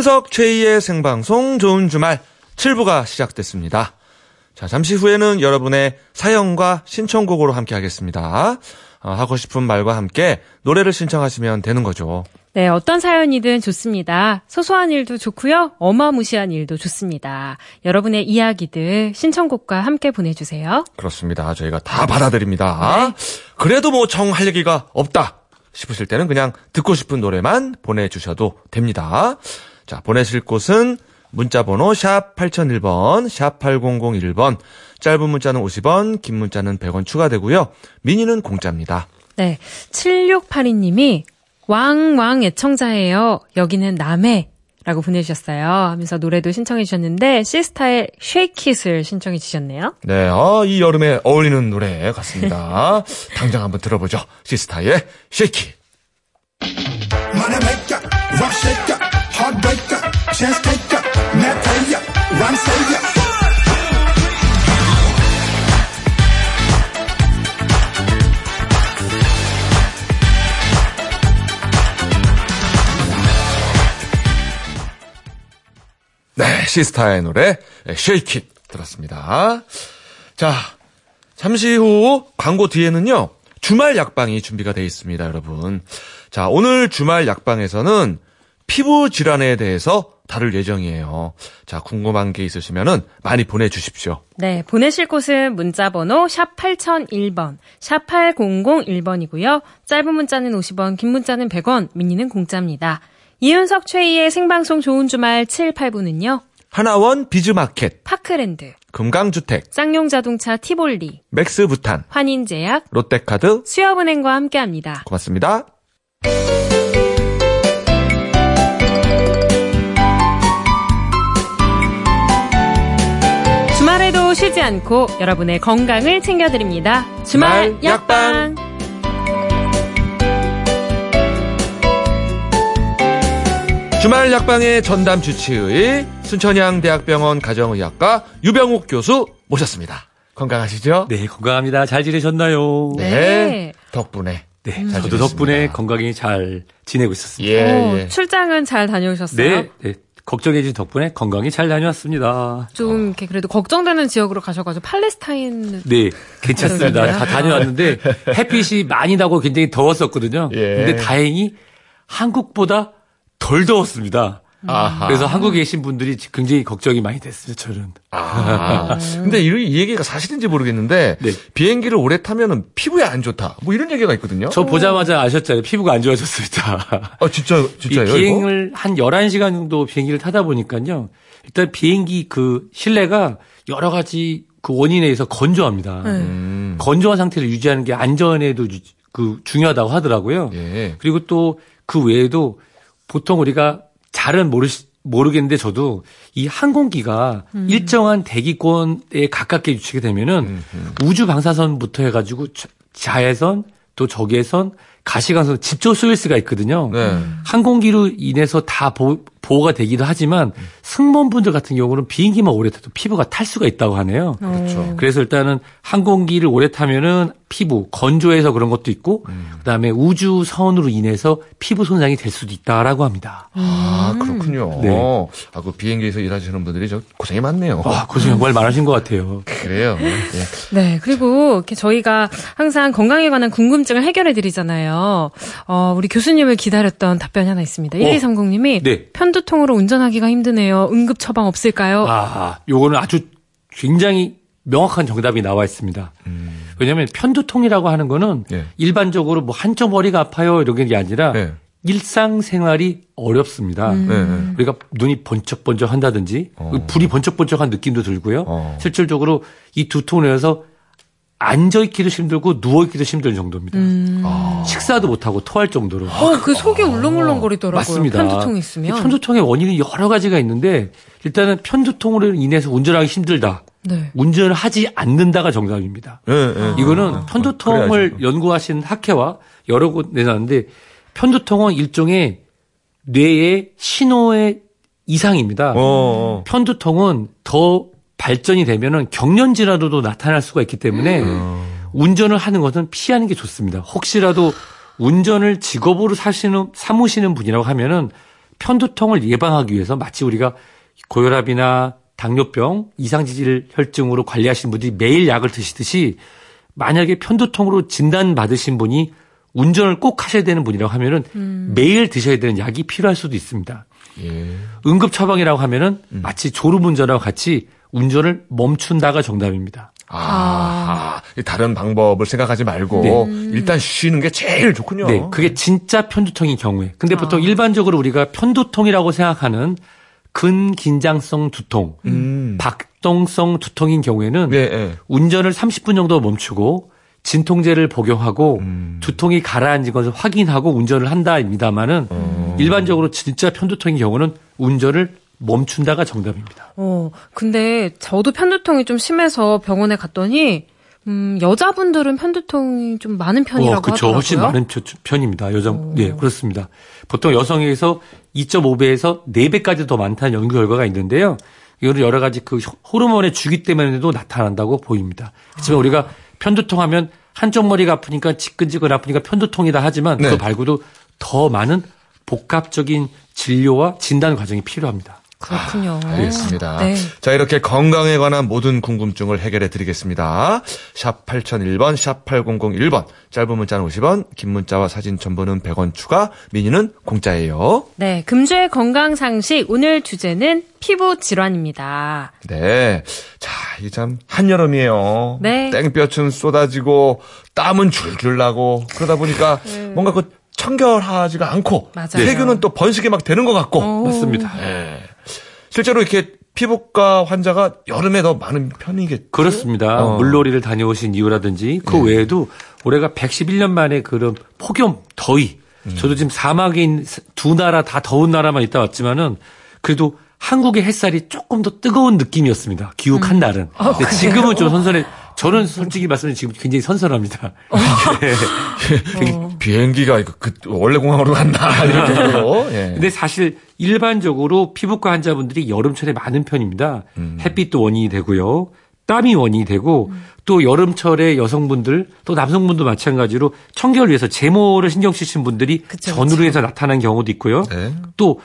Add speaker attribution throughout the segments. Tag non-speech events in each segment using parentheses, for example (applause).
Speaker 1: 이윤석
Speaker 2: 최희의 생방송 좋은 주말 7부가 시작됐습니다. 자, 잠시 후에는 여러분의 사연과 신청곡으로 함께 하겠습니다. 어, 하고 싶은 말과 함께 노래를 신청하시면 되는 거죠.
Speaker 3: 네, 어떤 사연이든 좋습니다. 소소한 일도 좋고요. 어마무시한 일도 좋습니다. 여러분의 이야기들 신청곡과 함께 보내주세요.
Speaker 2: 그렇습니다. 저희가 다 받아들입니다. 그래도 뭐 정할 얘기가 없다 싶으실 때는 그냥 듣고 싶은 노래만 보내주셔도 됩니다. 자, 보내실 곳은 문자번호 샵 8001번, 샵 8001번, 짧은 문자는 50원, 긴 문자는 100원 추가되고요. 미니는 공짜입니다.
Speaker 3: 네, 7682님이 왕왕 애청자예요. 여기는 남해. 라고 보내주셨어요. 하면서 노래도 신청해 주셨는데 시스타의 쉐이킷을 신청해 주셨네요.
Speaker 2: 네, 어, 이 여름에 어울리는 노래 같습니다. (laughs) 당장 한번 들어보죠. 시스타의 쉐이
Speaker 4: heartbreaker, chance taker, net player, run savior.
Speaker 2: 네, 시스타의 노래 쉐이킷 들었습니다. 자, 잠시 후 광고 뒤에는요. 주말 약방이 준비가 되어 있습니다, 여러분. 자, 오늘 주말 약방에서는 피부 질환에 대해서 다룰 예정이에요. 자, 궁금한 게 있으시면은 많이 보내 주십시오.
Speaker 3: 네, 보내실 곳은 문자번호 샵 8001번, 샵 8001번이고요. 짧은 문자는 50원, 긴 문자는 100원, 미니는 공짜입니다. 이윤석 최희의 생방송 좋은 주말 7, 8부는요.
Speaker 2: 하나원 비즈마켓,
Speaker 3: 파크랜드,
Speaker 2: 금강주택,
Speaker 3: 쌍용자동차 티볼리,
Speaker 2: 맥스부탄,
Speaker 3: 환인제약,
Speaker 2: 롯데카드
Speaker 3: 수협은행과 함께합니다.
Speaker 2: 고맙습니다.
Speaker 3: 쉬지 않고 여러분의 건강을 챙겨드립니다. 주말
Speaker 2: 약방.
Speaker 3: 약방.
Speaker 2: 주말 약방의 전담 주치의 순천향대학병원 가정의학과 유병욱 교수 모셨습니다. 건강하시죠?
Speaker 5: 네, 건강합니다. 잘 지내셨나요?
Speaker 3: 네.
Speaker 2: 덕분에.
Speaker 5: 네,
Speaker 2: 잘
Speaker 5: 저도
Speaker 2: 지냈습니다.
Speaker 5: 덕분에 건강히 잘 지내고 있었습니다.
Speaker 2: 예,
Speaker 3: 어,
Speaker 2: 예.
Speaker 3: 출장은 잘 다녀오셨어요?
Speaker 5: 네, 네, 걱정해 주신 덕분에 건강히 잘 다녀왔습니다.
Speaker 3: 좀 이렇게 그래도 걱정되는 지역으로 가셔가지고 팔레스타인
Speaker 5: 네, 괜찮습니다. 다 다녀왔는데 (laughs) 햇빛이 많이 나고 굉장히 더웠었거든요.
Speaker 2: 예.
Speaker 5: 근데 다행히 한국보다 덜 더웠습니다.
Speaker 2: 아하.
Speaker 5: 그래서 한국에 계신 분들이 굉장히 걱정이 많이 됐어요, 저는.
Speaker 2: 아. (laughs) 근데 이, 이 얘기가 사실인지 모르겠는데
Speaker 5: 네.
Speaker 2: 비행기를 오래 타면은 피부에 안 좋다. 뭐 이런 얘기가 있거든요.
Speaker 5: 저 보자마자 아셨잖아요. 피부가 안 좋아졌습니다.
Speaker 2: 아 진짜
Speaker 5: 이
Speaker 2: 진짜요? 이거?
Speaker 5: 비행을 한 11시간 정도 비행기를 타다 보니까요. 일단 비행기 그 실내가 여러 가지 그 원인에 의해서 건조합니다.
Speaker 3: 네.
Speaker 2: 음.
Speaker 5: 건조한 상태를 유지하는 게 안전에도 유- 그 중요하다고 하더라고요.
Speaker 2: 예.
Speaker 5: 그리고 또 그 외에도 보통 우리가 잘은 모르 모르겠는데 저도 이 항공기가 일정한 대기권에 가깝게 유치게 되면은 우주 방사선부터 해가지고 자- 자외선 또 적외선 가시광선 직접 쏘일 수가 있거든요.
Speaker 2: 네.
Speaker 5: 항공기로 인해서 다 보, 보호가 되기도 하지만 승무원분들 같은 경우는 비행기만 오래 타도 피부가 탈 수가 있다고 하네요.
Speaker 2: 그렇죠.
Speaker 5: 그래서 일단은 항공기를 오래 타면은 피부 건조해서 그런 것도 있고 그다음에 우주 선으로 인해서 피부 손상이 될 수도 있다라고 합니다.
Speaker 2: 아 그렇군요.
Speaker 5: 네.
Speaker 2: 아그 비행기에서 일하시는 분들이 저 고생이 많네요.
Speaker 5: 와, 고생 정말 많으신 것 같아요.
Speaker 2: 그래요. 예.
Speaker 3: 네, 그리고 이렇게 저희가 항상 건강에 관한 궁금증을 해결해 드리잖아요. 어, 우리 교수님을 기다렸던 답변이 하나 있습니다. 1230님이
Speaker 5: 네.
Speaker 3: 편두 통으로 운전하기가 힘드네요. 응급 처방 없을까요?
Speaker 5: 아, 요거는 아주 굉장히 명확한 정답이 나와 있습니다. 왜냐하면 편두통이라고 하는 거는
Speaker 2: 예.
Speaker 5: 일반적으로 뭐 한쪽 머리가 아파요 이런 게 아니라
Speaker 2: 네.
Speaker 5: 일상생활이 어렵습니다.
Speaker 2: 네. 네.
Speaker 5: 우리가 눈이 번쩍번쩍 한다든지
Speaker 2: 어.
Speaker 5: 불이 번쩍번쩍한 느낌도 들고요.
Speaker 2: 어.
Speaker 5: 실질적으로 이 두통을 해서 앉아 있기도 힘들고 누워 있기도 힘든 정도입니다.
Speaker 3: 음.
Speaker 5: 식사도 못 하고 토할 정도로.
Speaker 3: 어, 그 속이 울렁울렁거리더라고요.
Speaker 5: 맞습니다.
Speaker 3: 편두통
Speaker 5: 이
Speaker 3: 있으면.
Speaker 5: 편두통의 원인이 여러 가지가 있는데 일단은 편두통으로 인해서 운전하기 힘들다.
Speaker 3: 네.
Speaker 5: 운전을 하지 않는다가 정답입니다.
Speaker 2: 예, 예.
Speaker 5: 이거는 편두통을
Speaker 2: 그래야죠.
Speaker 5: 연구하신 학회와 여러 곳 내놨는데 편두통은 일종의 뇌의 신호의 이상입니다.
Speaker 2: 어, 어.
Speaker 5: 편두통은 더 발전이 되면은 경련 질환으로도 나타날 수가 있기 때문에 운전을 하는 것은 피하는 게 좋습니다. 혹시라도 운전을 직업으로 사시는 삼으시는 분이라고 하면은 편두통을 예방하기 위해서 마치 우리가 고혈압이나 당뇨병, 이상지질 혈증으로 관리하시는 분들이 매일 약을 드시듯이 만약에 편두통으로 진단 받으신 분이 운전을 꼭 하셔야 되는 분이라고 하면은 매일 드셔야 되는 약이 필요할 수도 있습니다.
Speaker 2: 예.
Speaker 5: 응급 처방이라고 하면은 마치 졸음 운전하고 같이 운전을 멈춘다가 정답입니다.
Speaker 2: 아, 아, 다른 방법을 생각하지 말고
Speaker 5: 네.
Speaker 2: 일단 쉬는 게 제일 좋군요.
Speaker 5: 네, 그게 진짜 편두통인 경우에. 근데 보통 일반적으로 우리가 편두통이라고 생각하는 근긴장성 두통,
Speaker 2: 음.
Speaker 5: 박동성 두통인 경우에는
Speaker 2: 예, 예.
Speaker 5: 운전을 30분 정도 멈추고 진통제를 복용하고
Speaker 2: 음.
Speaker 5: 두통이 가라앉은 것을 확인하고 운전을 한다입니다만은
Speaker 2: 어.
Speaker 5: 일반적으로 진짜 편두통인 경우는 운전을 멈춘다가 정답입니다.
Speaker 3: 어, 근데 저도 편두통이 좀 심해서 병원에 갔더니 음, 여자분들은 편두통이 좀 많은 편이라고
Speaker 5: 어, 그쵸.
Speaker 3: 하더라고요.
Speaker 5: 훨씬 많은 표- 편입니다. 여자, 네, 그렇습니다. 보통 여성에서 2.5배에서 4배까지 더 많다는 연구 결과가 있는데요. 이거는 여러 가지 그 호르몬의 주기 때문에도 나타난다고 보입니다. 하지만
Speaker 3: 아.
Speaker 5: 우리가 편두통 하면 한쪽 머리가 아프니까 지끈지근 아프니까 편두통이다 하지만
Speaker 2: 네.
Speaker 5: 그 말고도 더 많은 복합적인 진료와 진단 과정이 필요합니다.
Speaker 3: 그렇군요.
Speaker 2: 알겠습니다.
Speaker 3: 네.
Speaker 2: 자, 이렇게 건강에 관한 모든 궁금증을 해결해 드리겠습니다. 샵 8001번, 샵 8001번. 짧은 문자는 50원, 긴 문자와 사진 첨부는 100원 추가, 미니는 공짜예요.
Speaker 3: 네, 금주의 건강 상식 오늘 주제는 피부 질환입니다.
Speaker 2: 네. 자, 이게 참 한여름이에요.
Speaker 3: 네.
Speaker 2: 땡볕은 쏟아지고 땀은 줄줄 나고 그러다 보니까 (laughs) 뭔가 그 청결하지가 않고
Speaker 3: 맞아요.
Speaker 2: 세균은 또 번식이 막 되는 것 같고
Speaker 3: 오.
Speaker 5: 맞습니다.
Speaker 2: 네. 실제로 이렇게 피부과 환자가 여름에 더 많은 편이겠죠.
Speaker 5: 그렇습니다.
Speaker 2: 어.
Speaker 5: 물놀이를 다녀오신 이유라든지 그 외에도 올해가 111년 만에 그런 폭염, 더위. 저도 지금 사막에 있는 두 나라 다 더운 나라만 있다 왔지만은 그래도 한국의 햇살이 조금 더 뜨거운 느낌이었습니다. 귀국한 날은. 근데 지금은 좀 선선해. 저는 솔직히 말씀드리면 지금 굉장히 선선합니다. (laughs) 네.
Speaker 2: 비행기가 이거 그 원래 공항으로 간다 이런 정도로. 예.
Speaker 5: 근데 사실 일반적으로 피부과 환자분들이 여름철에 많은 편입니다. 햇빛도 원인이 되고요. 땀이 원인이 되고 또 여름철에 여성분들 또 남성분도 마찬가지로 청결을 위해서 제모를 신경 쓰신 분들이
Speaker 3: 그쵸,
Speaker 5: 전후로 해서 나타난 경우도 있고요.
Speaker 2: 네.
Speaker 5: 또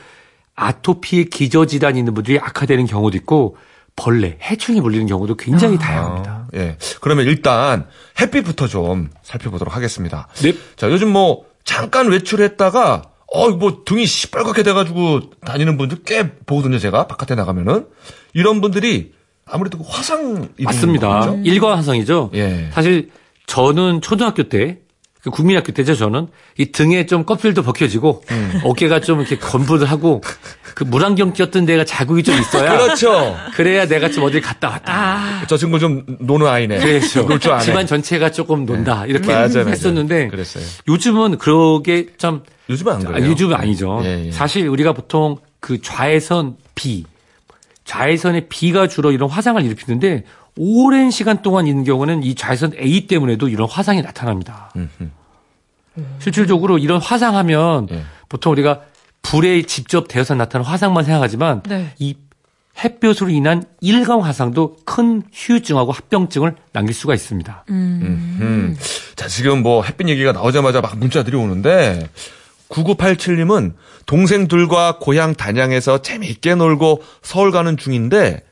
Speaker 5: 아토피의 기저질환이 있는 분들이 악화되는 경우도 있고 벌레, 해충이 물리는 경우도 굉장히 다양합니다.
Speaker 2: 아, 예. 그러면 일단 햇빛부터 좀 살펴보도록 하겠습니다.
Speaker 5: 네.
Speaker 2: 자, 요즘 뭐 잠깐 외출했다가 어, 뭐 등이 시뻘겋게 돼가지고 다니는 분들 꽤 보거든요, 제가 바깥에 나가면은 이런 분들이 아무래도 그 화상
Speaker 5: 맞습니다.
Speaker 2: 거죠?
Speaker 5: 일과화성이죠.
Speaker 2: 예.
Speaker 5: 사실 저는 초등학교 때, 그 국민학교 때죠, 저는. 이 등에 좀 껍질도 벗겨지고,
Speaker 2: 음.
Speaker 5: 어깨가 좀 이렇게 건부를 하고, 그 물안경 꼈던 데가 자국이 좀 있어야.
Speaker 2: 그렇죠.
Speaker 5: 그래야 내가 좀 어딜 갔다 왔다.
Speaker 3: 아,
Speaker 2: 저 친구 좀 노는 아이네.
Speaker 5: 그렇죠.
Speaker 2: 놀줄 아네.
Speaker 5: 집안 전체가 조금 논다. 이렇게
Speaker 2: 맞아요.
Speaker 5: 했었는데,
Speaker 2: 그랬어요.
Speaker 5: 요즘은 그러게 좀,
Speaker 2: 요즘은 안
Speaker 5: 아,
Speaker 2: 그래요.
Speaker 5: 요즘은 아니죠.
Speaker 2: 예, 예.
Speaker 5: 사실 우리가 보통 그 좌회선 B, 좌회선의 B가 주로 이런 화상을 일으키는데 오랜 시간 동안 있는 경우는 이 좌회선 A 때문에도 이런 화상이 나타납니다. 실질적으로 이런 화상하면
Speaker 2: 예.
Speaker 5: 보통 우리가 불에 직접 대여서 나타나는 화상만 생각하지만
Speaker 3: 네.
Speaker 5: 이 햇볕으로 인한 일광 화상도 큰 후유증하고 합병증을 남길 수가 있습니다.
Speaker 2: 음. 자, 지금 뭐 햇빛 얘기가 나오자마자 막 문자들이 오는데 9987님은 동생들과 고향 단양에서 재미있게 놀고 서울 가는 중인데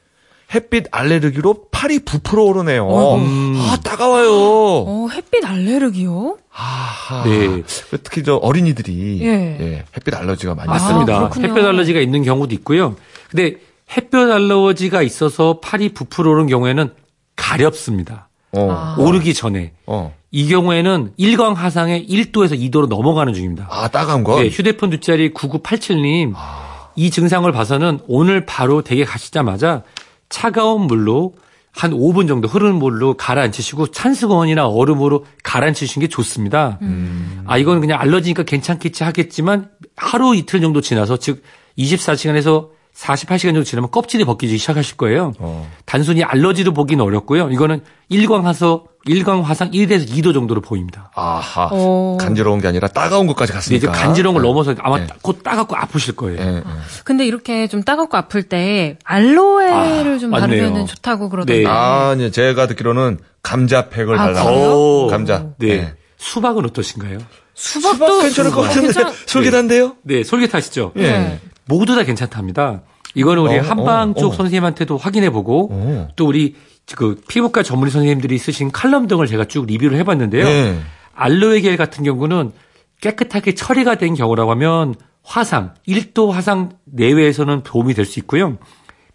Speaker 2: 햇빛 알레르기로 팔이 부풀어 오르네요. 아, 따가워요.
Speaker 3: 어, 햇빛 알레르기요?
Speaker 2: 아하.
Speaker 5: 네.
Speaker 2: 특히 저 어린이들이
Speaker 3: 예.
Speaker 2: 예, 햇빛 알러지가 많이
Speaker 5: 맞습니다.
Speaker 3: 그렇군요.
Speaker 5: 햇볕 알러지가 있는 경우도 있고요. 근데 햇볕 알러지가 있어서 팔이 부풀어 오른 경우에는 가렵습니다.
Speaker 2: 어.
Speaker 3: 아.
Speaker 5: 오르기 전에.
Speaker 2: 어.
Speaker 5: 이 경우에는 일광 화상에 1도에서 2도로 넘어가는 중입니다.
Speaker 2: 아, 따가운 거?
Speaker 5: 네, 휴대폰 뒷자리 9987님 이 증상을 봐서는 오늘 바로 댁에 가시자마자 차가운 물로 한 5분 정도 흐르는 물로 가라앉히시고 찬수건이나 얼음으로 가라앉히시는 게 좋습니다. 아, 이건 그냥 알러지니까 괜찮겠지 하겠지만 하루 이틀 정도 지나서 즉 24시간에서 48시간 정도 지나면 껍질이 벗기기 시작하실 거예요.
Speaker 2: 어.
Speaker 5: 단순히 알러지로 보기는 어렵고요. 이거는 일광화서 일광 화상 1에서 2도 정도로 보입니다.
Speaker 2: 아하.
Speaker 3: 어.
Speaker 2: 간지러운 게 아니라 따가운 것까지
Speaker 5: 근데 이제
Speaker 2: 갔으니까.
Speaker 5: 간지러운 걸 넘어서 아마
Speaker 2: 네.
Speaker 5: 곧 따갑고 아프실 거예요.
Speaker 2: 예, 예.
Speaker 3: 근데 이렇게 좀 따갑고 아플 때 알로에를
Speaker 5: 아,
Speaker 3: 좀. 바르면 좋다고 그러던데.
Speaker 5: 네.
Speaker 2: 아, 이제 제가 듣기로는 감자팩을
Speaker 3: 아,
Speaker 2: 발라.
Speaker 3: 그래요?
Speaker 5: 오.
Speaker 2: 감자.
Speaker 5: 네.
Speaker 2: 네.
Speaker 5: 수박은 어떠신가요?
Speaker 3: 수박도
Speaker 2: 괜찮을 것
Speaker 3: 어,
Speaker 2: 같은데.
Speaker 3: 괜찮- (laughs)
Speaker 2: 솔깃한데요?
Speaker 5: 네, 솔깃하시죠?
Speaker 2: 예.
Speaker 3: 네.
Speaker 5: 모두 다 괜찮답니다. 이거는 우리
Speaker 2: 어,
Speaker 5: 한방
Speaker 2: 어,
Speaker 5: 쪽
Speaker 2: 어.
Speaker 5: 선생님한테도 확인해보고
Speaker 2: 어.
Speaker 5: 또 우리 그 피부과 전문의 선생님들이 쓰신 칼럼 등을 제가 쭉 리뷰를 해봤는데요.
Speaker 2: 네.
Speaker 5: 알로에 겔 같은 경우는 깨끗하게 처리가 된 경우라고 하면 화상, 1도 화상 내외에서는 도움이 될 수 있고요.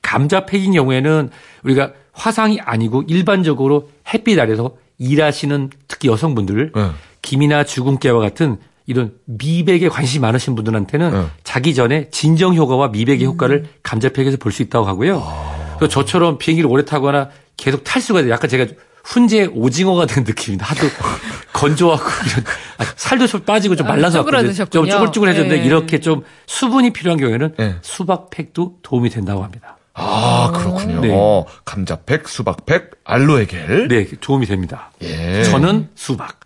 Speaker 5: 감자 팩인 경우에는 우리가 화상이 아니고 일반적으로 햇빛 아래서 일하시는 특히 여성분들
Speaker 2: 네.
Speaker 5: 김이나 주근깨와 같은 이런 미백에 관심이 많으신 분들한테는
Speaker 2: 네.
Speaker 5: 자기 전에 진정 효과와 미백의 효과를 감자팩에서 볼 수 있다고 하고요. 그래서 저처럼 비행기를 오래 타거나 계속 탈수가 돼요. 약간 제가 훈제 오징어가 된 느낌입니다. 하도 (laughs) 건조하고 이런 아, 살도 좀 빠지고 좀
Speaker 3: 아,
Speaker 5: 말라서 왔거든요. 좀. 쭈글쭈글해졌는데
Speaker 3: 네.
Speaker 5: 이렇게 좀 수분이 필요한 경우에는
Speaker 2: 네.
Speaker 5: 수박팩도 도움이 된다고 합니다.
Speaker 2: 아, 그렇군요.
Speaker 5: 네.
Speaker 2: 어, 감자팩, 수박팩, 알로에 겔.
Speaker 5: 네, 도움이 됩니다.
Speaker 2: 예.
Speaker 5: 저는 수박.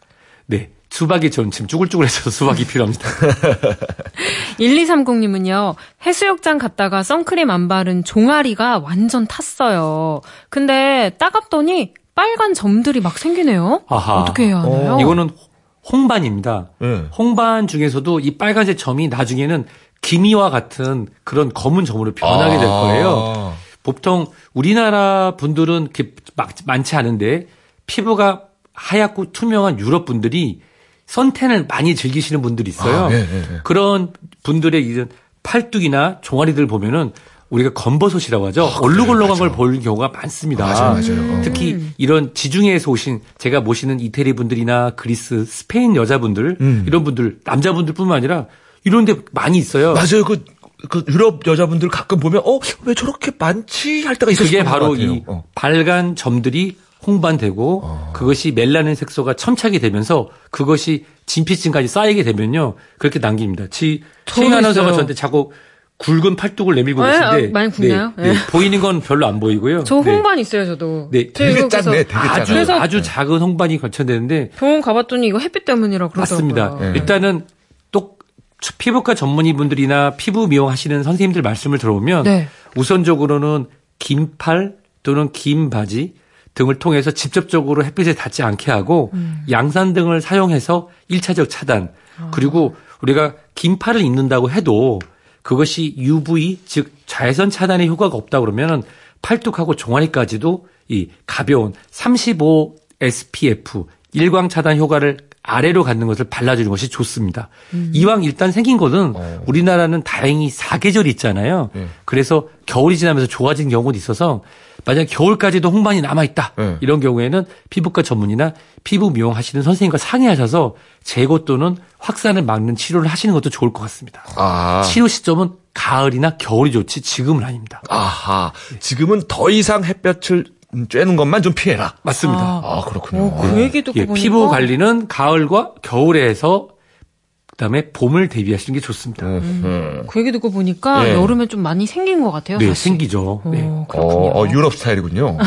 Speaker 5: 네. 수박이 전 지금 쭈글쭈글해서 수박이 필요합니다. (laughs)
Speaker 3: 1230님은요, 해수욕장 갔다가 선크림 안 바른 종아리가 완전 탔어요. 근데 따갑더니 빨간 점들이 막 생기네요.
Speaker 5: 아하.
Speaker 3: 어떻게 해야 하나요?
Speaker 5: 이거는 홍반입니다.
Speaker 2: 네.
Speaker 5: 홍반 중에서도 이 빨간색 점이 나중에는 기미와 같은 그런 검은 점으로 변하게 될 거예요.
Speaker 2: 아.
Speaker 5: 보통 우리나라 분들은 이렇게 막 많지 않은데 피부가 하얗고 투명한 유럽 분들이 선텐을 많이 즐기시는 분들이 있어요.
Speaker 2: 아, 네, 네, 네.
Speaker 5: 그런 분들의 이런 팔뚝이나 종아리들 보면은 우리가 검버섯이라고 하죠. 얼룩얼룩한 걸 보는 경우가 많습니다.
Speaker 2: 아, 맞아요, 맞아요.
Speaker 5: 특히 이런 지중해에서 오신 제가 모시는 이태리 분들이나 그리스, 스페인 여자분들
Speaker 2: 음.
Speaker 5: 이런 분들 남자분들뿐만 아니라 이런 데 많이 있어요.
Speaker 2: 맞아요. 그, 그 유럽 여자분들 가끔 보면 어, 왜 저렇게 많지 할 때가 있어요.
Speaker 5: 그게 바로 이
Speaker 2: 어.
Speaker 5: 발간 점들이 홍반되고 그것이 멜라닌 색소가 첨착이 되면서 그것이 진피층까지 쌓이게 되면요 그렇게 남깁니다. 지 최인 아나운서가. 저한테 자꾸 굵은 팔뚝을 내밀고
Speaker 3: 네,
Speaker 5: 계신데
Speaker 3: 아, 많이 굵나요?
Speaker 5: 네, 네,
Speaker 3: 네.
Speaker 5: 보이는 건 별로 안 보이고요.
Speaker 3: 저
Speaker 5: 네.
Speaker 3: 홍반 있어요, 저도.
Speaker 5: 네,
Speaker 3: 저
Speaker 2: 되게 작네, 되게
Speaker 5: 아주
Speaker 2: 작아요.
Speaker 5: 아주 작은 홍반이 거쳐되는데
Speaker 3: 병원 가봤더니 이거 햇빛 때문이라 그러더라고요.
Speaker 5: 맞습니다.
Speaker 2: 네.
Speaker 5: 일단은 또 피부과 전문의분들이나 피부 미용 하시는 선생님들 말씀을 들어보면
Speaker 3: 네.
Speaker 5: 우선적으로는 긴 팔 또는 긴 바지 등을 통해서 직접적으로 햇빛에 닿지 않게 하고
Speaker 3: 음.
Speaker 5: 양산 등을 사용해서 1차적 차단
Speaker 3: 아.
Speaker 5: 그리고 우리가 긴 팔을 입는다고 해도 그것이 UV 즉 자외선 차단의 효과가 없다 그러면은 팔뚝하고 종아리까지도 이 가벼운 35 SPF 일광 차단 효과를 아래로 갖는 것을 발라주는 것이 좋습니다. 이왕 일단 생긴 것은
Speaker 2: 어.
Speaker 5: 우리나라는 다행히 사계절이 있잖아요.
Speaker 2: 네.
Speaker 5: 그래서 겨울이 지나면서 좋아진 경우도 있어서 만약 겨울까지도 홍반이 남아 있다
Speaker 2: 네.
Speaker 5: 이런 경우에는 피부과 전문이나 피부 미용 하시는 선생님과 상의하셔서 제거 또는 확산을 막는 치료를 하시는 것도 좋을 것 같습니다.
Speaker 2: 아.
Speaker 5: 치료 시점은 가을이나 겨울이 좋지 지금은 아닙니다.
Speaker 2: 아하. 지금은 더 이상 햇볕을 쬐는 것만 좀 피해라.
Speaker 5: 맞습니다.
Speaker 2: 아, 그렇군요.
Speaker 3: 어, 그 얘기 듣고
Speaker 5: 예, 피부 관리는 가을과 겨울에 해서 그다음에 봄을 대비하시는 게 좋습니다.
Speaker 2: 음.
Speaker 3: 그 얘기 듣고 보니까
Speaker 2: 예.
Speaker 3: 여름에 좀 많이 생긴 것 같아요.
Speaker 5: 네,
Speaker 3: 사실.
Speaker 5: 생기죠. 네.
Speaker 3: 어,
Speaker 2: 어,
Speaker 3: 그렇군요.
Speaker 2: 어, 유럽 스타일이군요. 어.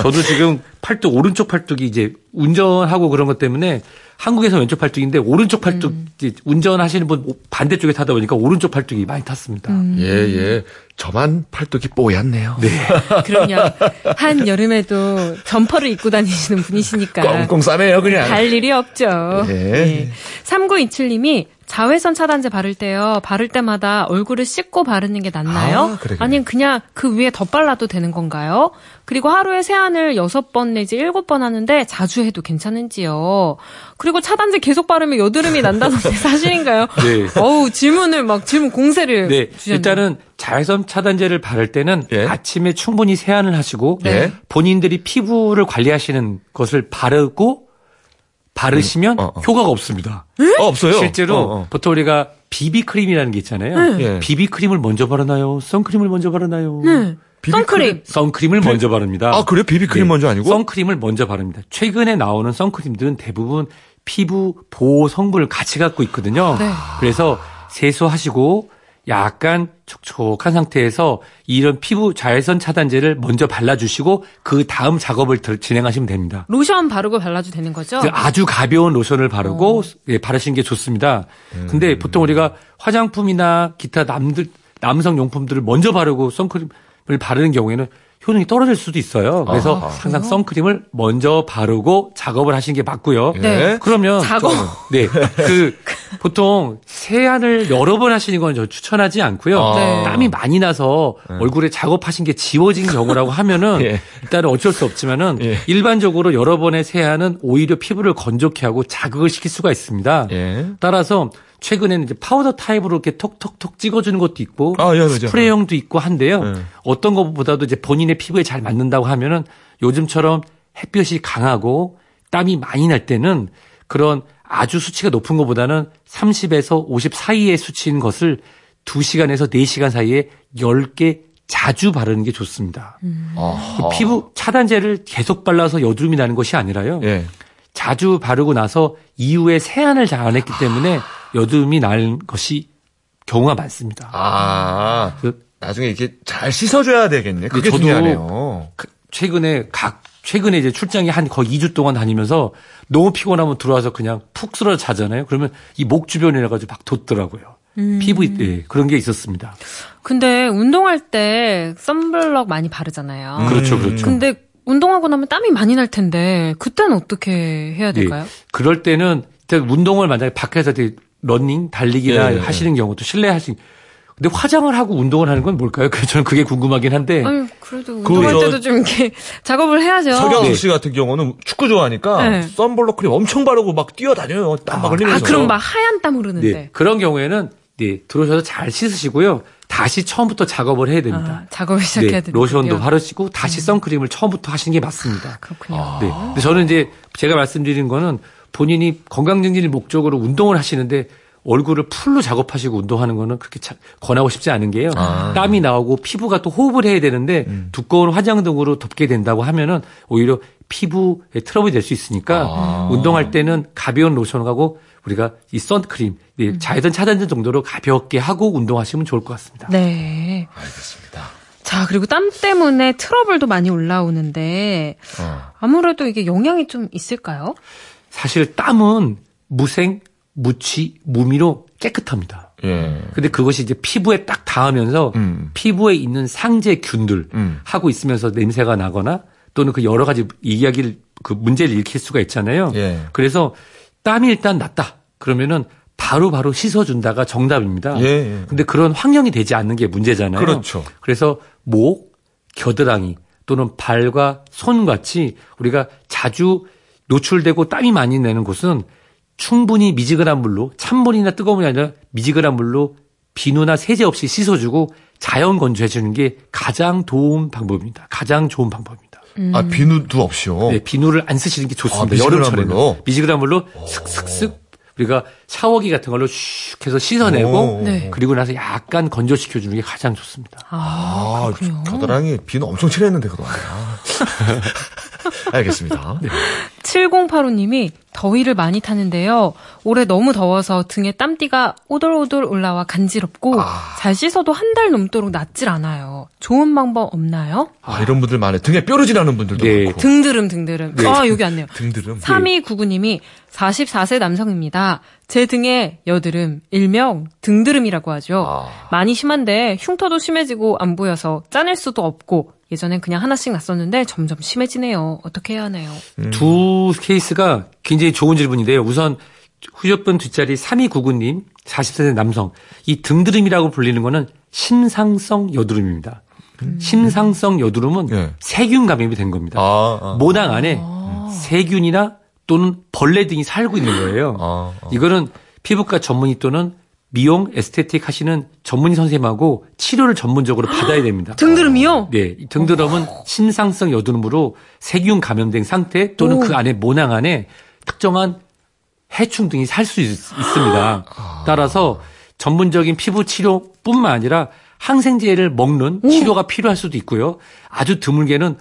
Speaker 2: (laughs)
Speaker 5: 저도 지금 팔뚝 오른쪽 팔뚝이 이제 운전하고 그런 것 때문에 한국에서 왼쪽 팔뚝인데 오른쪽 팔뚝
Speaker 3: 음.
Speaker 5: 운전하시는 분 반대쪽에 타다 보니까 오른쪽 팔뚝이 많이 탔습니다.
Speaker 3: 음.
Speaker 2: 예, 예. 저만 팔뚝이 뽀얗네요. 네. (laughs)
Speaker 3: 그럼요. 한 여름에도 점퍼를 입고 다니시는 분이시니까
Speaker 2: 꽁꽁 싸매요, 그냥.
Speaker 3: 갈 일이 없죠.
Speaker 2: 예.
Speaker 3: 3927님이 자외선 차단제 바를 때요. 바를 때마다 얼굴을 씻고 바르는 게 낫나요?
Speaker 2: 아.
Speaker 3: 아니면 그냥 그 위에 덧발라도 되는 건가요? 그리고 하루에 세안을 6번 내지 7번 하는데 자주 해도 괜찮은지요? 그리고 차단제 계속 바르면 여드름이 난다던데 (laughs) 사실인가요?
Speaker 5: 네.
Speaker 3: 어우, 질문을 막 질문 공세를
Speaker 5: 네,
Speaker 3: 주셨네요.
Speaker 5: 일단은 자외선 차단제를 바를 때는
Speaker 2: 예.
Speaker 5: 아침에 충분히 세안을 하시고
Speaker 2: 네.
Speaker 5: 본인들이 피부를 관리하시는 것을 바르고 바르시면
Speaker 2: 어, 어.
Speaker 5: 효과가 없습니다.
Speaker 2: 어, 없어요.
Speaker 5: 실제로
Speaker 2: 어, 어.
Speaker 5: 보통 우리가 비비 크림이라는 게 있잖아요.
Speaker 2: 예.
Speaker 5: 비비 크림을 먼저 바르나요? 선크림을 먼저 바르나요?
Speaker 3: 네. 선크림.
Speaker 5: 선크림을 먼저 바릅니다.
Speaker 2: 아, 그래요? 비비크림
Speaker 5: 네.
Speaker 2: 먼저 아니고?
Speaker 5: 선크림을 먼저 바릅니다. 최근에 나오는 선크림들은 대부분 피부 보호 성분을 같이 갖고 있거든요.
Speaker 3: 네.
Speaker 5: 그래서 세수하시고 약간 촉촉한 상태에서 이런 피부 자외선 차단제를 먼저 발라주시고 그 다음 작업을 들- 진행하시면 됩니다.
Speaker 3: 로션 바르고 발라도 되는 거죠?
Speaker 5: 그 아주 가벼운 로션을 바르고 예, 바르시는 게 좋습니다. 근데 보통 우리가 화장품이나 기타 남들 남성 용품들을 먼저 바르고 선크림을 바르는 경우에는 효능이 떨어질 수도 있어요. 그래서
Speaker 2: 아하.
Speaker 5: 항상 선크림을 먼저 바르고 작업을 하시는 게 맞고요.
Speaker 3: 네.
Speaker 5: 그러면
Speaker 3: 작업.
Speaker 5: 네. 그 보통 세안을 여러 번 하시는 건 저 추천하지 않고요.
Speaker 2: 아.
Speaker 3: 네.
Speaker 5: 땀이 많이 나서 얼굴에 작업하신 게 지워진 경우라고 하면은 (laughs)
Speaker 2: 예.
Speaker 5: 일단은 어쩔 수 없지만은
Speaker 2: 예.
Speaker 5: 일반적으로 여러 번의 세안은 오히려 피부를 건조케 하고 자극을 시킬 수가 있습니다.
Speaker 2: 예.
Speaker 5: 따라서 최근에는 이제 파우더 타입으로 이렇게 톡톡톡 찍어주는 것도 있고
Speaker 2: 아, 예, 맞아요.
Speaker 5: 스프레이형도 있고 한데요.
Speaker 2: 예.
Speaker 5: 어떤 것보다도 이제 본인의 피부에 잘 맞는다고 하면은 요즘처럼 햇볕이 강하고 땀이 많이 날 때는 그런 아주 수치가 높은 것보다는 30에서 50 사이의 수치인 것을 2시간에서 4시간 사이에 얇게 자주 바르는 게 좋습니다.
Speaker 2: 아하.
Speaker 5: 그 피부 차단제를 계속 발라서 여드름이 나는 것이 아니라요.
Speaker 2: 예.
Speaker 5: 자주 바르고 나서 이후에 세안을 잘 안 했기 때문에 여드름이 나는 것이 경우가 많습니다.
Speaker 2: 아.
Speaker 5: 그
Speaker 2: 나중에 이렇게 잘 씻어줘야 되겠네. 그게
Speaker 5: 저도
Speaker 2: 중요하네요.
Speaker 5: 그 최근에 각 최근에 이제 출장이 한 거의 2주 동안 다니면서 너무 피곤하면 들어와서 그냥 푹 쓰러 자잖아요. 그러면 이 목 주변이라 가지고 막 돋더라고요. 피부 예, 그런 게 있었습니다.
Speaker 3: 근데 운동할 때 썬블럭 많이 바르잖아요.
Speaker 5: 그렇죠, 그렇죠.
Speaker 3: 근데 운동하고 나면 땀이 많이 날 텐데 그때는 어떻게 해야 될까요?
Speaker 5: 예. 그럴 때는 일단 운동을 만약에 밖에서 러닝, 달리기나
Speaker 2: 예, 예.
Speaker 5: 하시는 경우도 실내 하시 근데 화장을 하고 운동을 하는 건 뭘까요? (laughs) 그래서 저는 그게 궁금하긴 한데
Speaker 3: 아유, 그래도
Speaker 2: 그
Speaker 3: 운동할
Speaker 2: 저-
Speaker 3: 때도 좀 이렇게 (laughs) 작업을 해야죠.
Speaker 2: 서경수
Speaker 5: 네.
Speaker 2: 씨 같은 경우는 축구 좋아하니까
Speaker 3: 네.
Speaker 2: 썬블럭 크림 엄청 바르고 막 뛰어다녀요. 땀 막
Speaker 3: 아,
Speaker 2: 흘리면서.
Speaker 3: 그럼 막 하얀 땀 흐르는데.
Speaker 5: 네, 그런 경우에는 네, 들어오셔서 잘 씻으시고요. 다시 처음부터 작업을 해야 됩니다.
Speaker 3: 아, 작업을 시작해야
Speaker 5: 네,
Speaker 3: 되는
Speaker 5: 로션도 바르시고 다시 선크림을 처음부터 하시는 게 맞습니다.
Speaker 3: 그렇군요.
Speaker 5: 네. 근데 저는 이제 제가 말씀드린 거는 본인이 건강 증진을 목적으로 운동을 하시는데 얼굴을 풀로 작업하시고 운동하는 거는 그렇게 차- 권하고 싶지 않은 게요. 땀이 나오고 피부가 또 호흡을 해야 되는데 두꺼운 화장 등으로 덮게 된다고 하면은 오히려 피부에 트러블이 될 수 있으니까 운동할 때는 가벼운 로션하고 우리가 이 선크림, 네, 자외선 차단제 정도로 가볍게 하고 운동하시면 좋을 것 같습니다.
Speaker 3: 네.
Speaker 2: 알겠습니다.
Speaker 3: 자, 그리고 땀 때문에 트러블도 많이 올라오는데
Speaker 2: 어.
Speaker 3: 아무래도 이게 영향이 좀 있을까요?
Speaker 5: 사실 땀은 무생, 무취, 무미로 깨끗합니다.
Speaker 2: 예.
Speaker 5: 근데 그것이 이제 피부에 딱 닿으면서
Speaker 2: 음.
Speaker 5: 피부에 있는 상재균들
Speaker 2: 음.
Speaker 5: 하고 있으면서 냄새가 나거나 또는 그 여러 가지 이야기를 그 문제를 일으킬 수가 있잖아요.
Speaker 2: 예.
Speaker 5: 그래서 땀이 일단 났다. 그러면은 바로 바로 씻어준다가 정답입니다.
Speaker 2: 예, 예.
Speaker 5: 근데 그런 환경이 되지 않는 게 문제잖아요.
Speaker 2: 그렇죠.
Speaker 5: 그래서 목, 겨드랑이 또는 발과 손 같이 우리가 자주 노출되고 땀이 많이 내는 곳은 충분히 미지근한 물로 찬물이나 뜨거운 물이 아니라 미지근한 물로 비누나 세제 없이 씻어주고 자연 건조해 주는 게 가장 도움 방법입니다. 가장 좋은 방법입니다.
Speaker 2: 아, 비누도 없이요.
Speaker 5: 네, 비누를 안 쓰시는 게 좋습니다.
Speaker 2: 아,
Speaker 5: 여름철에는
Speaker 2: 물로?
Speaker 5: 미지근한 물로 슥슥슥 우리가 샤워기 같은 걸로 슉 해서 씻어내고
Speaker 2: 오.
Speaker 3: 네.
Speaker 5: 그리고 나서 약간 건조시켜 주는 게 가장 좋습니다.
Speaker 3: 아,
Speaker 2: 아. 겨드랑이 비누 엄청 칠했는데 그동안. (laughs) 아. 알겠습니다.
Speaker 5: 네.
Speaker 3: 7085님이 더위를 많이 타는데요. 올해 너무 더워서 등에 땀띠가 오돌오돌 올라와 간지럽고
Speaker 2: 아.
Speaker 3: 잘 씻어도 한 달 넘도록 낫질 않아요. 좋은 방법 없나요?
Speaker 2: 아, 이런 분들 많아요. 등에 뾰루지 나는 분들도
Speaker 5: 네.
Speaker 2: 많고.
Speaker 3: 등드름 등드름.
Speaker 5: 네.
Speaker 3: 아, 여기 왔네요.
Speaker 2: 등드름.
Speaker 3: 3299님이 44세 남성입니다. 제 등에 여드름, 일명 등드름이라고 하죠.
Speaker 2: 아.
Speaker 3: 많이 심한데 흉터도 심해지고 안 보여서 짜낼 수도 없고 예전엔 그냥 하나씩 났었는데 점점 심해지네요. 어떻게 해야 하나요?
Speaker 5: 두 케이스가 굉장히 좋은 질문인데요. 우선 휴대폰 뒷자리 3299님 40세 남성 이 등드름이라고 불리는 거는 심상성 여드름입니다. 심상성 여드름은
Speaker 2: 예.
Speaker 5: 세균 감염이 된 겁니다.
Speaker 2: 아, 아.
Speaker 5: 모낭 안에 세균이나 또는 벌레 등이 살고 있는 거예요.
Speaker 2: 아, 아.
Speaker 5: 이거는 피부과 전문의 또는 미용 에스테틱 하시는 전문의 선생님하고 치료를 전문적으로 받아야 됩니다. (gasps)
Speaker 3: 등드름이요?
Speaker 5: 네, 이 등드름은 심상성 여드름으로 세균 감염된 상태 또는
Speaker 3: 오.
Speaker 5: 그 안에 모낭 안에 특정한 해충 등이 살 수 있습니다. (gasps) 따라서 전문적인 피부 치료뿐만 아니라 항생제를 먹는 치료가 필요할 수도 있고요. 아주 드물게는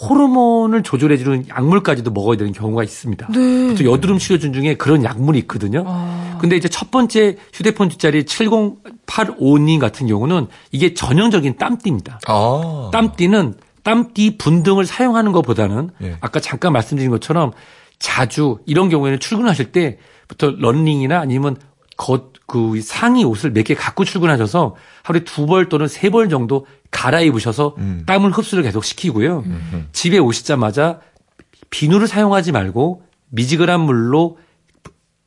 Speaker 5: 호르몬을 조절해주는 약물까지도 먹어야 되는 경우가 있습니다.
Speaker 3: 네.
Speaker 5: 또 여드름 치료준 중에 그런 약물이 있거든요. 근데 이제 첫 번째 휴대폰 뒷자리 7085님 같은 경우는 이게 전형적인 땀띠입니다.
Speaker 2: 아.
Speaker 5: 땀띠는 땀띠 분등을 사용하는 것보다는
Speaker 2: 예.
Speaker 5: 아까 잠깐 말씀드린 것처럼 자주 이런 경우에는 출근하실 때부터 런닝이나 아니면 겉, 그 상의 옷을 몇 개 갖고 출근하셔서 하루에 두 벌 또는 세 벌 정도 갈아입으셔서
Speaker 2: 음.
Speaker 5: 땀을 흡수를 계속 시키고요. 집에 오시자마자 비누를 사용하지 말고 미지근한 물로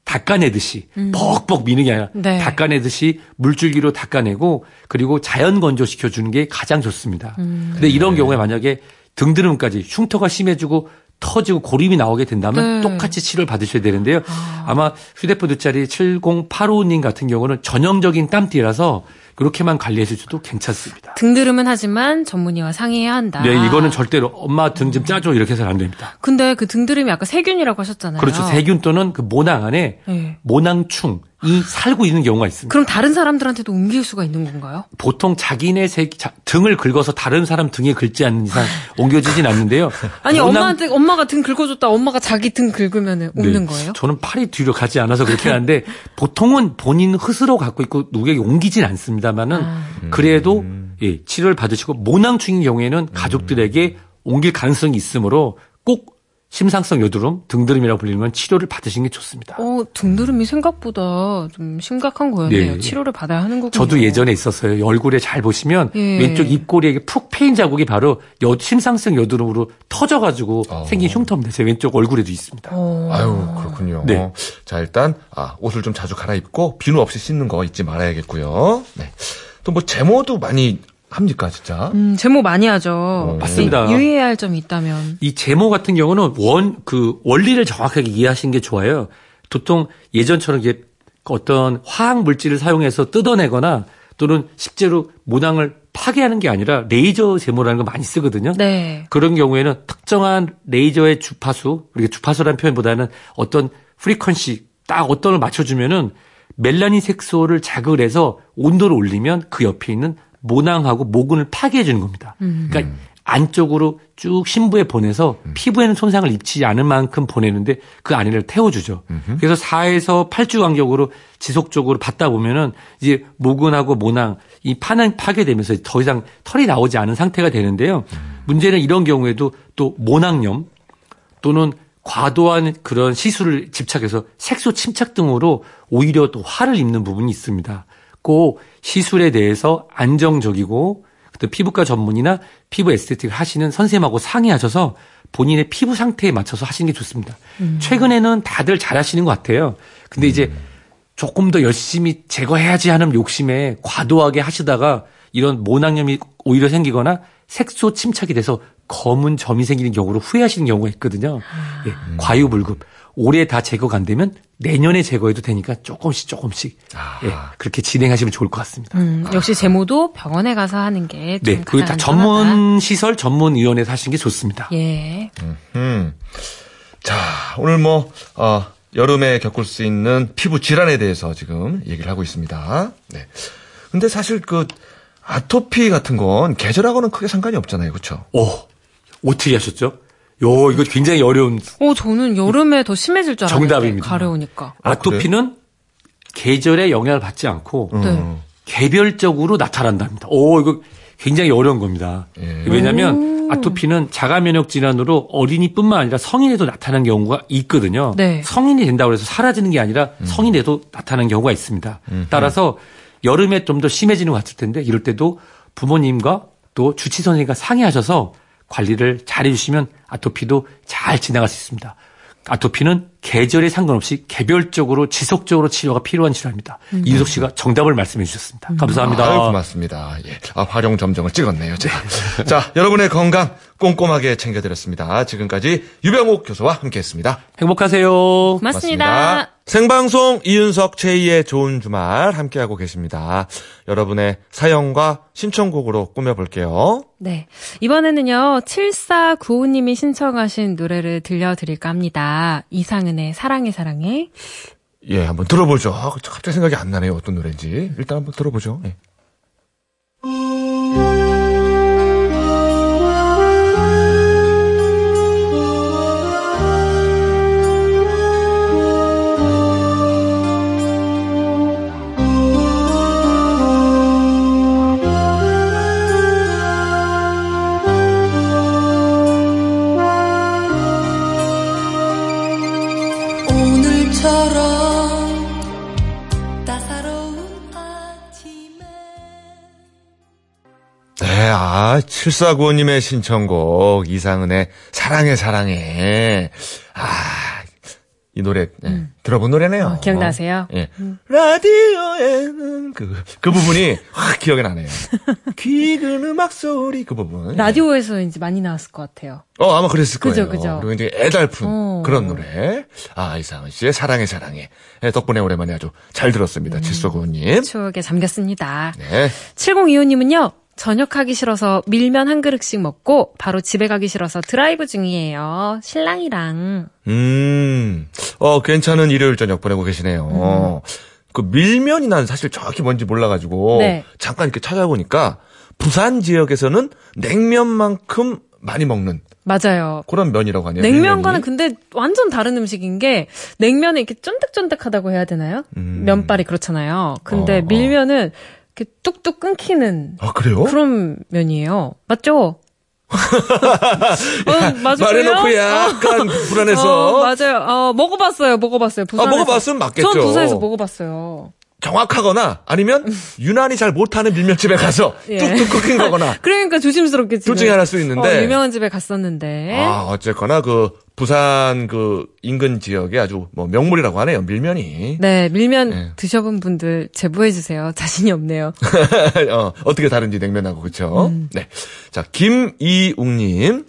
Speaker 5: 닦아내듯이 벅벅 미는 게 아니라
Speaker 3: 네.
Speaker 5: 닦아내듯이 물줄기로 닦아내고 그리고 자연 건조시켜 주는 게 가장 좋습니다. 근데 이런 경우에 만약에 등드름까지 흉터가 심해지고 터지고 고름이 나오게 된다면
Speaker 3: 네.
Speaker 5: 똑같이 치료를 받으셔야 되는데요. 아 마 휴대폰 뒷자리 7085님 같은 경우는 전형적인 땀띠라서 그렇게만 관리해 주셔도 괜찮습니다.
Speaker 3: 등드름은 하지만 전문의와 상의해야 한다.
Speaker 5: 네, 이거는 절대로 엄마 등 좀 짜줘 이렇게 해서는 안 됩니다.
Speaker 3: 근데 그 등드름이 아까 세균이라고 하셨잖아요.
Speaker 5: 그렇죠. 세균 또는 그 모낭 안에
Speaker 3: 네.
Speaker 5: 모낭충 이 살고 있는 경우가 있습니다.
Speaker 3: 그럼 다른 사람들한테도 옮길 수가 있는 건가요?
Speaker 5: 보통 자기네 세, 자- 등을 긁어서 다른 사람 등에 긁지 않는 이상 (laughs) 옮겨지진 않는데요.
Speaker 3: 아니
Speaker 5: 모낭-
Speaker 3: 엄마한테 엄마가 등 긁어줬다 엄마가 자기 등 긁으면 옮는
Speaker 5: 네.
Speaker 3: 거예요?
Speaker 5: 저는 팔이 뒤로 가지 않아서 그렇게 하는데 (laughs) 보통은 본인 스스로 갖고 있고 누구에게 옮기진 않습니다만은
Speaker 3: 아.
Speaker 5: 그래도 예, 치료를 받으시고 모낭충인 경우에는 가족들에게 옮길 가능성이 있으므로 꼭 심상성 여드름, 등드름이라고 불리는 치료를 받으시는 게 좋습니다.
Speaker 3: 어 등드름이 생각보다 좀 심각한 거였네요.
Speaker 5: 네.
Speaker 3: 치료를 받아야 하는 거군요.
Speaker 5: 저도 예전에 있었어요. 얼굴에 잘 보시면
Speaker 3: 예.
Speaker 5: 왼쪽 입꼬리에 푹 패인 자국이 바로 여, 심상성 여드름으로 터져가지고
Speaker 2: 어.
Speaker 5: 생긴 흉터입니다. 제 왼쪽 얼굴에도 있습니다.
Speaker 3: 어.
Speaker 2: 아유, 그렇군요.
Speaker 5: 네.
Speaker 2: 자, 일단, 아, 옷을 좀 자주 갈아입고, 비누 없이 씻는 거 잊지 말아야겠고요. 네. 또 뭐, 제모도 많이 합니까, 진짜?
Speaker 3: 음, 제모 많이 하죠.
Speaker 5: 맞습니다.
Speaker 3: 이- 유의해야 할 점이 있다면.
Speaker 5: 이 제모 같은 경우는 원, 그 원리를 정확하게 이해하시는 게 좋아요. 보통 예전처럼 이게 어떤 화학 물질을 사용해서 뜯어내거나 또는 실제로 모낭을 파괴하는 게 아니라 레이저 제모라는 걸 많이 쓰거든요.
Speaker 3: 네.
Speaker 5: 그런 경우에는 특정한 레이저의 주파수, 우리가 주파수라는 표현보다는 어떤 frequency 딱 어떤 걸 맞춰주면은 멜라닌 색소를 자극을 해서 온도를 올리면 그 옆에 있는 모낭하고 모근을 파괴해 주는 겁니다. 그러니까 안쪽으로 쭉 심부에 보내서 피부에는 손상을 입히지 않을 만큼 보내는데 그 안에를 태워주죠. 그래서 4에서 8주 간격으로 지속적으로 받다 보면은 이제 모근하고 모낭 이 파는 파괴되면서 더 이상 털이 나오지 않은 상태가 되는데요. 문제는 이런 경우에도 또 모낭염 또는 과도한 그런 시술을 집착해서 색소 침착 등으로 오히려 또 화를 입는 부분이 있습니다. 꼭 시술에 대해서 안정적이고 또 피부과 전문이나 피부 에스테틱 하시는 선생님하고 상의하셔서 본인의 피부 상태에 맞춰서 하시는 게 좋습니다. 최근에는 다들 잘 하시는 것 같아요. 근데 이제 조금 더 열심히 제거해야지 하는 욕심에 과도하게 하시다가 이런 모낭염이 오히려 생기거나 색소 침착이 돼서 검은 점이 생기는 경우로 후회하시는 경우가 있거든요. 예, 과유불급. 올해 다 제거가 안 되면 내년에 제거해도 되니까 조금씩 조금씩 예, 그렇게 진행하시면 좋을 것 같습니다.
Speaker 3: 음, 역시 제모도 병원에 가서 하는 게좀
Speaker 5: 네, 그
Speaker 3: 가장
Speaker 5: 다. 전문 시설, 전문 의원에서 하시는 게 좋습니다.
Speaker 3: 예.
Speaker 2: 음. 자, 오늘 뭐, 어, 여름에 겪을 수 있는 피부 질환에 대해서 지금 얘기를 하고 있습니다. 네. 근데 사실 그, 아토피 같은 건 계절하고는 크게 상관이 없잖아요. 그렇죠?
Speaker 5: 오, 어떻게 하셨죠? 요, 이거 굉장히 어려운
Speaker 3: 어, 저는 여름에 더 심해질 줄 알았는데
Speaker 5: 정답입니다.
Speaker 3: 가려우니까.
Speaker 2: 아,
Speaker 5: 아토피는 계절에 영향을 받지 않고
Speaker 2: 음.
Speaker 3: 네.
Speaker 5: 개별적으로 나타난답니다. 오, 이거 굉장히 어려운 겁니다.
Speaker 2: 예.
Speaker 5: 왜냐하면 아토피는 자가 면역 질환으로 어린이뿐만 아니라 성인에도 나타나는 경우가 있거든요.
Speaker 3: 네.
Speaker 5: 성인이 된다고 해서 사라지는 게 아니라 성인에도 나타나는 경우가 있습니다. 따라서 여름에 좀 더 심해지는 것 같을 텐데 이럴 때도 부모님과 또 주치 선생님과 상의하셔서 관리를 잘 해주시면 아토피도 잘 지나갈 수 있습니다. 아토피는 계절에 상관없이 개별적으로 지속적으로 치료가 필요한 질환입니다. 이유석 씨가 정답을 말씀해 주셨습니다. 감사합니다.
Speaker 2: 아유, 고맙습니다. 예. 아, 활용 점정을 찍었네요, 제가. (laughs) 자, 여러분의 건강 꼼꼼하게 챙겨드렸습니다. 지금까지 유병욱 교수와 함께 했습니다.
Speaker 5: 행복하세요.
Speaker 3: 고맙습니다.
Speaker 2: 생방송 이윤석 최희의 좋은 주말 함께하고 계십니다. 여러분의 사연과 신청곡으로 꾸며볼게요.
Speaker 3: 네. 이번에는요, 7495님이 신청하신 노래를 들려드릴까 합니다. 이상은 의 사랑해, 사랑해.
Speaker 2: 예, 한번 들어보죠. 아, 갑자기 생각이 안 나네요. 어떤 노래인지. 일단 한번 들어보죠. 예. 아, 7495님의 신청곡, 이상은의 사랑해, 사랑해. 아, 이 노래, 예, 들어본 노래네요.
Speaker 3: 어, 기억나세요?
Speaker 2: 예. 라디오에는 그, 그 부분이 확 기억이 나네요. (laughs) 귀근 음악 소리 그 부분.
Speaker 3: 라디오에서 이제 많이 나왔을 것 같아요.
Speaker 2: 어, 아마 그랬을
Speaker 3: 그죠,
Speaker 2: 거예요.
Speaker 3: 그죠.
Speaker 2: 그리고 이제 애달픈
Speaker 3: 어.
Speaker 2: 그런 노래. 아, 이상은 씨의 사랑해, 사랑해. 예, 덕분에 오랜만에 아주 잘 들었습니다.
Speaker 3: 음.
Speaker 2: 칠소구님.
Speaker 3: 추억에 잠겼습니다.
Speaker 2: 네.
Speaker 3: 7025님은요, 저녁 하기 싫어서 밀면 한 그릇씩 먹고 바로 집에 가기 싫어서 드라이브 중이에요. 신랑이랑.
Speaker 2: 음, 어, 괜찮은 일요일 저녁 보내고 계시네요. 그 밀면이 난 사실 정확히 뭔지 몰라가지고
Speaker 3: 네.
Speaker 2: 잠깐 이렇게 찾아보니까 부산 지역에서는 냉면만큼 많이 먹는
Speaker 3: 맞아요.
Speaker 2: 그런 면이라고 하네요.
Speaker 3: 냉면과는. 근데 완전 다른 음식인 게 냉면은 이렇게 쫀득쫀득하다고 해야 되나요?
Speaker 2: 음.
Speaker 3: 면발이 그렇잖아요. 근데
Speaker 2: 어, 어.
Speaker 3: 밀면은 이렇게 뚝뚝 끊기는
Speaker 2: 아 그래요?
Speaker 3: 그런 면이에요. 맞죠? (laughs) 어, 맞아요.
Speaker 2: 말해놓고 약간 불안해서
Speaker 3: 어, 맞아요. 어, 먹어봤어요. 먹어봤어요. 부산에서.
Speaker 2: 먹어봤으면 맞겠죠.
Speaker 3: 전 부산에서 먹어봤어요.
Speaker 2: 정확하거나 아니면 유난히 잘 못하는 밀면집에 가서 (laughs)
Speaker 3: 예.
Speaker 2: 뚝뚝 끊긴 거거나 (laughs)
Speaker 3: 그러니까 조심스럽게 지금.
Speaker 2: 둘 중에 하나일 수 있는데.
Speaker 3: 어, 유명한 집에 갔었는데.
Speaker 2: 아 어쨌거나 그 부산 그 인근 지역에 아주 뭐 명물이라고 하네요 밀면이
Speaker 3: 네, 밀면
Speaker 2: 예.
Speaker 3: 드셔본 분들 제보해 주세요. 자신이 없네요. (laughs)
Speaker 2: 어, 어떻게 다른지 냉면하고 그렇죠.
Speaker 3: 음.
Speaker 2: 네. 자 김이웅님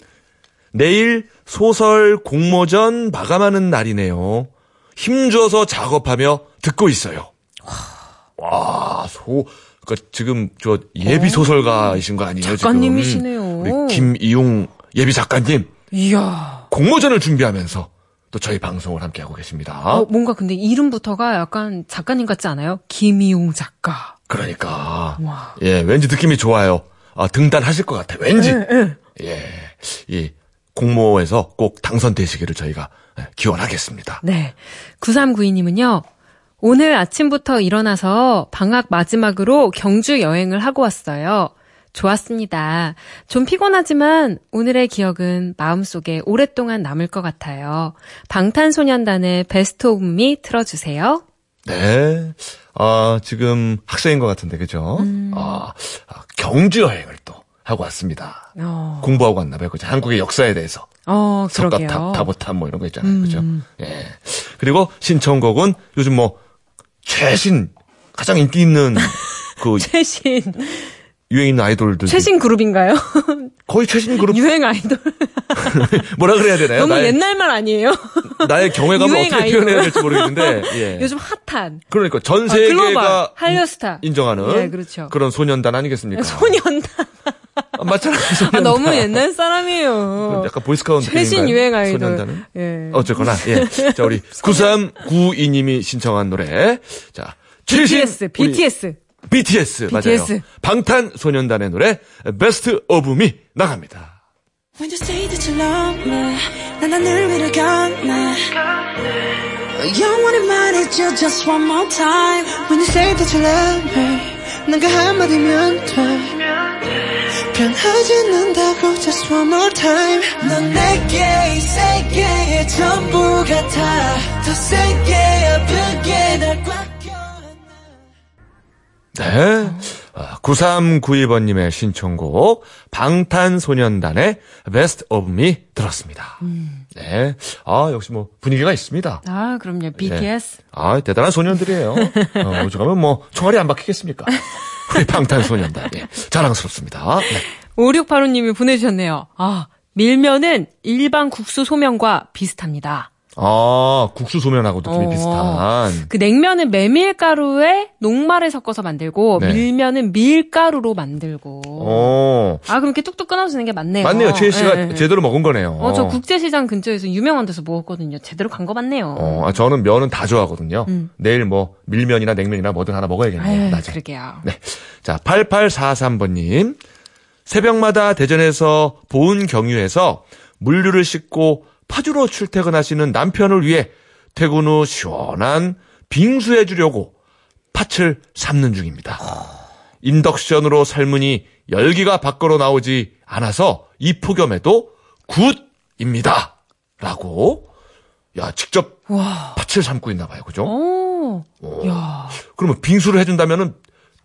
Speaker 2: 내일 소설 공모전 마감하는 날이네요. 힘줘서 작업하며 듣고 있어요. 와, 소, 그 지금 저 예비 소설가이신 거 아니에요?
Speaker 3: 어. 작가님이시네요.
Speaker 2: 지금? 우리 김이용 예비 작가님
Speaker 3: 이야.
Speaker 2: 공모전을 준비하면서 또 저희 방송을 함께 하고 계십니다.
Speaker 3: 어, 뭔가 근데 이름부터가 약간 작가님 같지 않아요? 김이용 작가.
Speaker 2: 그러니까
Speaker 3: 와.
Speaker 2: 예, 왠지 느낌이 좋아요. 아, 등단하실 것 같아. 왠지. 예, 이 공모에서 꼭 당선되시기를 저희가 예, 기원하겠습니다.
Speaker 3: 네. 9392님은요. 오늘 아침부터 일어나서 방학 마지막으로 경주 여행을 하고 왔어요. 좋았습니다. 좀 피곤하지만 오늘의 기억은 마음속에 오랫동안 남을 것 같아요. 방탄소년단의 Best of Me 틀어주세요.
Speaker 2: 네. 아, 지금 학생인 것 같은데, 그죠?
Speaker 3: 음.
Speaker 2: 아, 아, 경주 여행을 또 하고 왔습니다.
Speaker 3: 어,
Speaker 2: 공부하고 왔나 봐요. 그죠? 한국의 역사에 대해서.
Speaker 3: 어.
Speaker 2: 석가탑, 다보탑 뭐 이런 거 있잖아요. 그죠?
Speaker 3: 음.
Speaker 2: 예. 그리고 신청곡은 요즘 뭐 최신 가장 인기 있는 (laughs) 그
Speaker 3: 최신,
Speaker 2: 유행 있는 아이돌들
Speaker 3: 최신 그룹인가요?
Speaker 2: 거의 최신 그룹
Speaker 3: 유행 아이돌. (laughs)
Speaker 2: 뭐라 그래야 되나요?
Speaker 3: 너무
Speaker 2: 나의,
Speaker 3: 옛날 말 아니에요?
Speaker 2: 나의 경외감을 어떻게
Speaker 3: 아이돌.
Speaker 2: 표현해야 될지 모르겠는데 예. (laughs)
Speaker 3: 요즘 핫한.
Speaker 2: 그러니까 전
Speaker 3: 아,
Speaker 2: 세계가
Speaker 3: 한류스타.
Speaker 2: 인정하는
Speaker 3: 예, 그렇죠.
Speaker 2: 런 소년단 아니겠습니까?
Speaker 3: 소년단.
Speaker 2: 아, 맞잖아요.
Speaker 3: 아,
Speaker 2: 소년단.
Speaker 3: 너무 옛날 사람이에요.
Speaker 2: 약간 보이스카우트
Speaker 3: 최신? 유행 아이돌.
Speaker 2: 소년단은?
Speaker 3: 예.
Speaker 2: 어쨌거나 예. 자 우리 (laughs) 9392님이 신청한 노래. 자 최신
Speaker 3: BTS,
Speaker 2: 우리
Speaker 3: BTS.
Speaker 2: BTS 맞아요. 방탄소년단의 노래 Best of Me 나갑니다.
Speaker 6: When you say that you love me 난 하늘 위를 걷네 영원을 말해줘 just one more time When you say that you love me 난 그 한마디면 돼 변하지 않는다고 just one more time 넌 내게 이 세계의 전부 같아 더 세게 아프게 날꽉 껴안아
Speaker 2: 네. 아, 9392번님의 신청곡, 방탄소년단의 Best of Me 들었습니다. 네. 아, 역시 뭐, 분위기가 있습니다.
Speaker 3: 아, 그럼요. BTS.
Speaker 2: 아, 대단한 소년들이에요. 어, 오죽하면 뭐, 총알이 안 박히겠습니까? (laughs) 우리 방탄소년단. 예, 자랑스럽습니다. 네.
Speaker 3: 5685님이 보내주셨네요. 아, 밀면은 일반 국수 소면과 비슷합니다.
Speaker 2: 아, 국수 소면하고 느낌이
Speaker 3: 어.
Speaker 2: 비슷한.
Speaker 3: 그 냉면은 메밀가루에 녹말을 섞어서 만들고
Speaker 2: 네.
Speaker 3: 밀면은 밀가루로 만들고.
Speaker 2: 어.
Speaker 3: 아, 그럼 이렇게 뚝뚝 끊어지는 게 맞네요.
Speaker 2: 맞네요. 최희 씨가
Speaker 3: 예, 예.
Speaker 2: 제대로 먹은 거네요.
Speaker 3: 어, 저 국제시장 근처에서 유명한 데서 먹었거든요. 제대로 간 거 맞네요.
Speaker 2: 어, 아, 저는 면은 다 좋아하거든요. 내일 뭐, 밀면이나 냉면이나 뭐든 하나 먹어야겠네요.
Speaker 3: 음. 아유,
Speaker 2: 낮에.
Speaker 3: 그러게요.
Speaker 2: 네. 자, 8843번 님. 새벽마다 대전에서 보은 경유에서 물류를 싣고 파주로 출퇴근하시는 남편을 위해 퇴근 후 시원한 빙수해 주려고 팥을 삶는 중입니다. 인덕션으로 삶으니 열기가 밖으로 나오지 않아서 이 폭염에도 굿입니다. 라고, 야, 직접
Speaker 3: 와.
Speaker 2: 팥을 삶고 있나 봐요. 그죠?
Speaker 3: 오. 야.
Speaker 2: 그러면 빙수를 해준다면은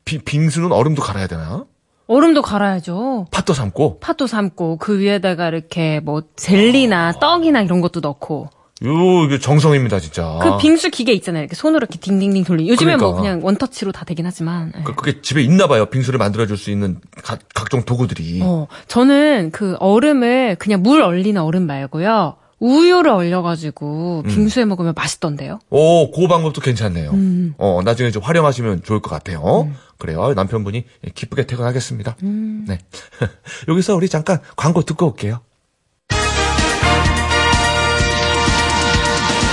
Speaker 2: 비- 빙수는 얼음도 갈아야 되나?
Speaker 3: 얼음도 갈아야죠.
Speaker 2: 팥도 삶고.
Speaker 3: 팥도 삶고 그 위에다가 이렇게 뭐 젤리나 떡이나 이런 것도 넣고
Speaker 2: 요, 이게 정성입니다, 진짜.
Speaker 3: 그 빙수 기계 있잖아요. 이렇게 손으로 이렇게 딩딩딩 돌리. 요즘에 뭐
Speaker 2: 그러니까.
Speaker 3: 그냥 원터치로 다 되긴 하지만. 예.
Speaker 2: 그, 그게 집에 있나 봐요. 빙수를 만들어줄 수 있는 가- 각종 도구들이.
Speaker 3: 어, 저는 그 얼음을 그냥 물 얼리는 얼음 말고요. 우유를 얼려가지고
Speaker 2: 음.
Speaker 3: 빙수에 먹으면 맛있던데요.
Speaker 2: 오, 그 방법도 괜찮네요.
Speaker 3: 음.
Speaker 2: 어, 나중에 좀 활용하시면 좋을 것 같아요. 그래요. 남편분이 기쁘게 퇴근하겠습니다.
Speaker 3: 음.
Speaker 2: 네. (laughs) 여기서 우리 잠깐 광고 듣고 올게요.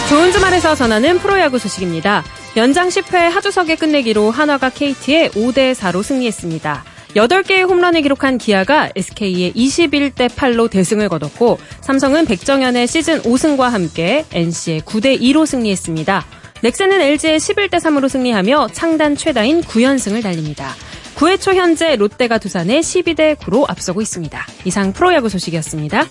Speaker 3: 좋은 주말에서 전하는 프로야구 소식입니다. 연장 10회 하주석의 끝내기로 한화가 KT에 5대 4로 승리했습니다. 8개의 홈런을 기록한 기아가 SK에 21대 8로 대승을 거뒀고 삼성은 백정현의 시즌 5승과 함께 NC에 9대 2로 승리했습니다. 넥센은 LG에 11대 3으로 승리하며 창단 최다인 9연승을 달립니다. 9회 초 현재 롯데가 두산에 12대 9로 앞서고 있습니다. 이상 프로야구 소식이었습니다.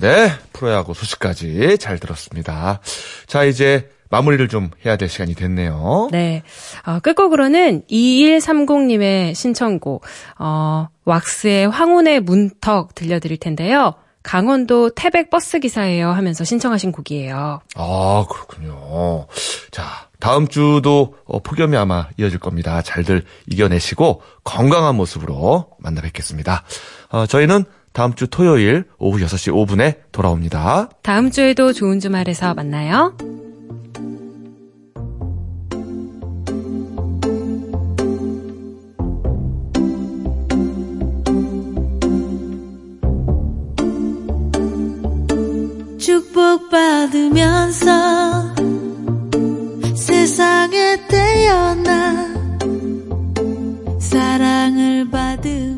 Speaker 2: 네. 프로야구 소식까지 잘 들었습니다. 자, 이제 마무리를 좀 해야 될 시간이 됐네요.
Speaker 3: 네. 어, 끝곡으로는 2130님의 신청곡, 어, 왁스의 황혼의 문턱 들려드릴 텐데요. 강원도 태백 버스 기사예요 하면서 신청하신 곡이에요.
Speaker 2: 아, 그렇군요. 자, 다음 주도 어, 폭염이 아마 이어질 겁니다. 잘들 이겨내시고 건강한 모습으로 만나 뵙겠습니다. 어, 저희는 다음 주 토요일 오후 6시 5분에 돌아옵니다.
Speaker 3: 다음 주에도 좋은 주말에서 만나요.
Speaker 1: 축복받으면서 세상에 태어나 사랑을 받으며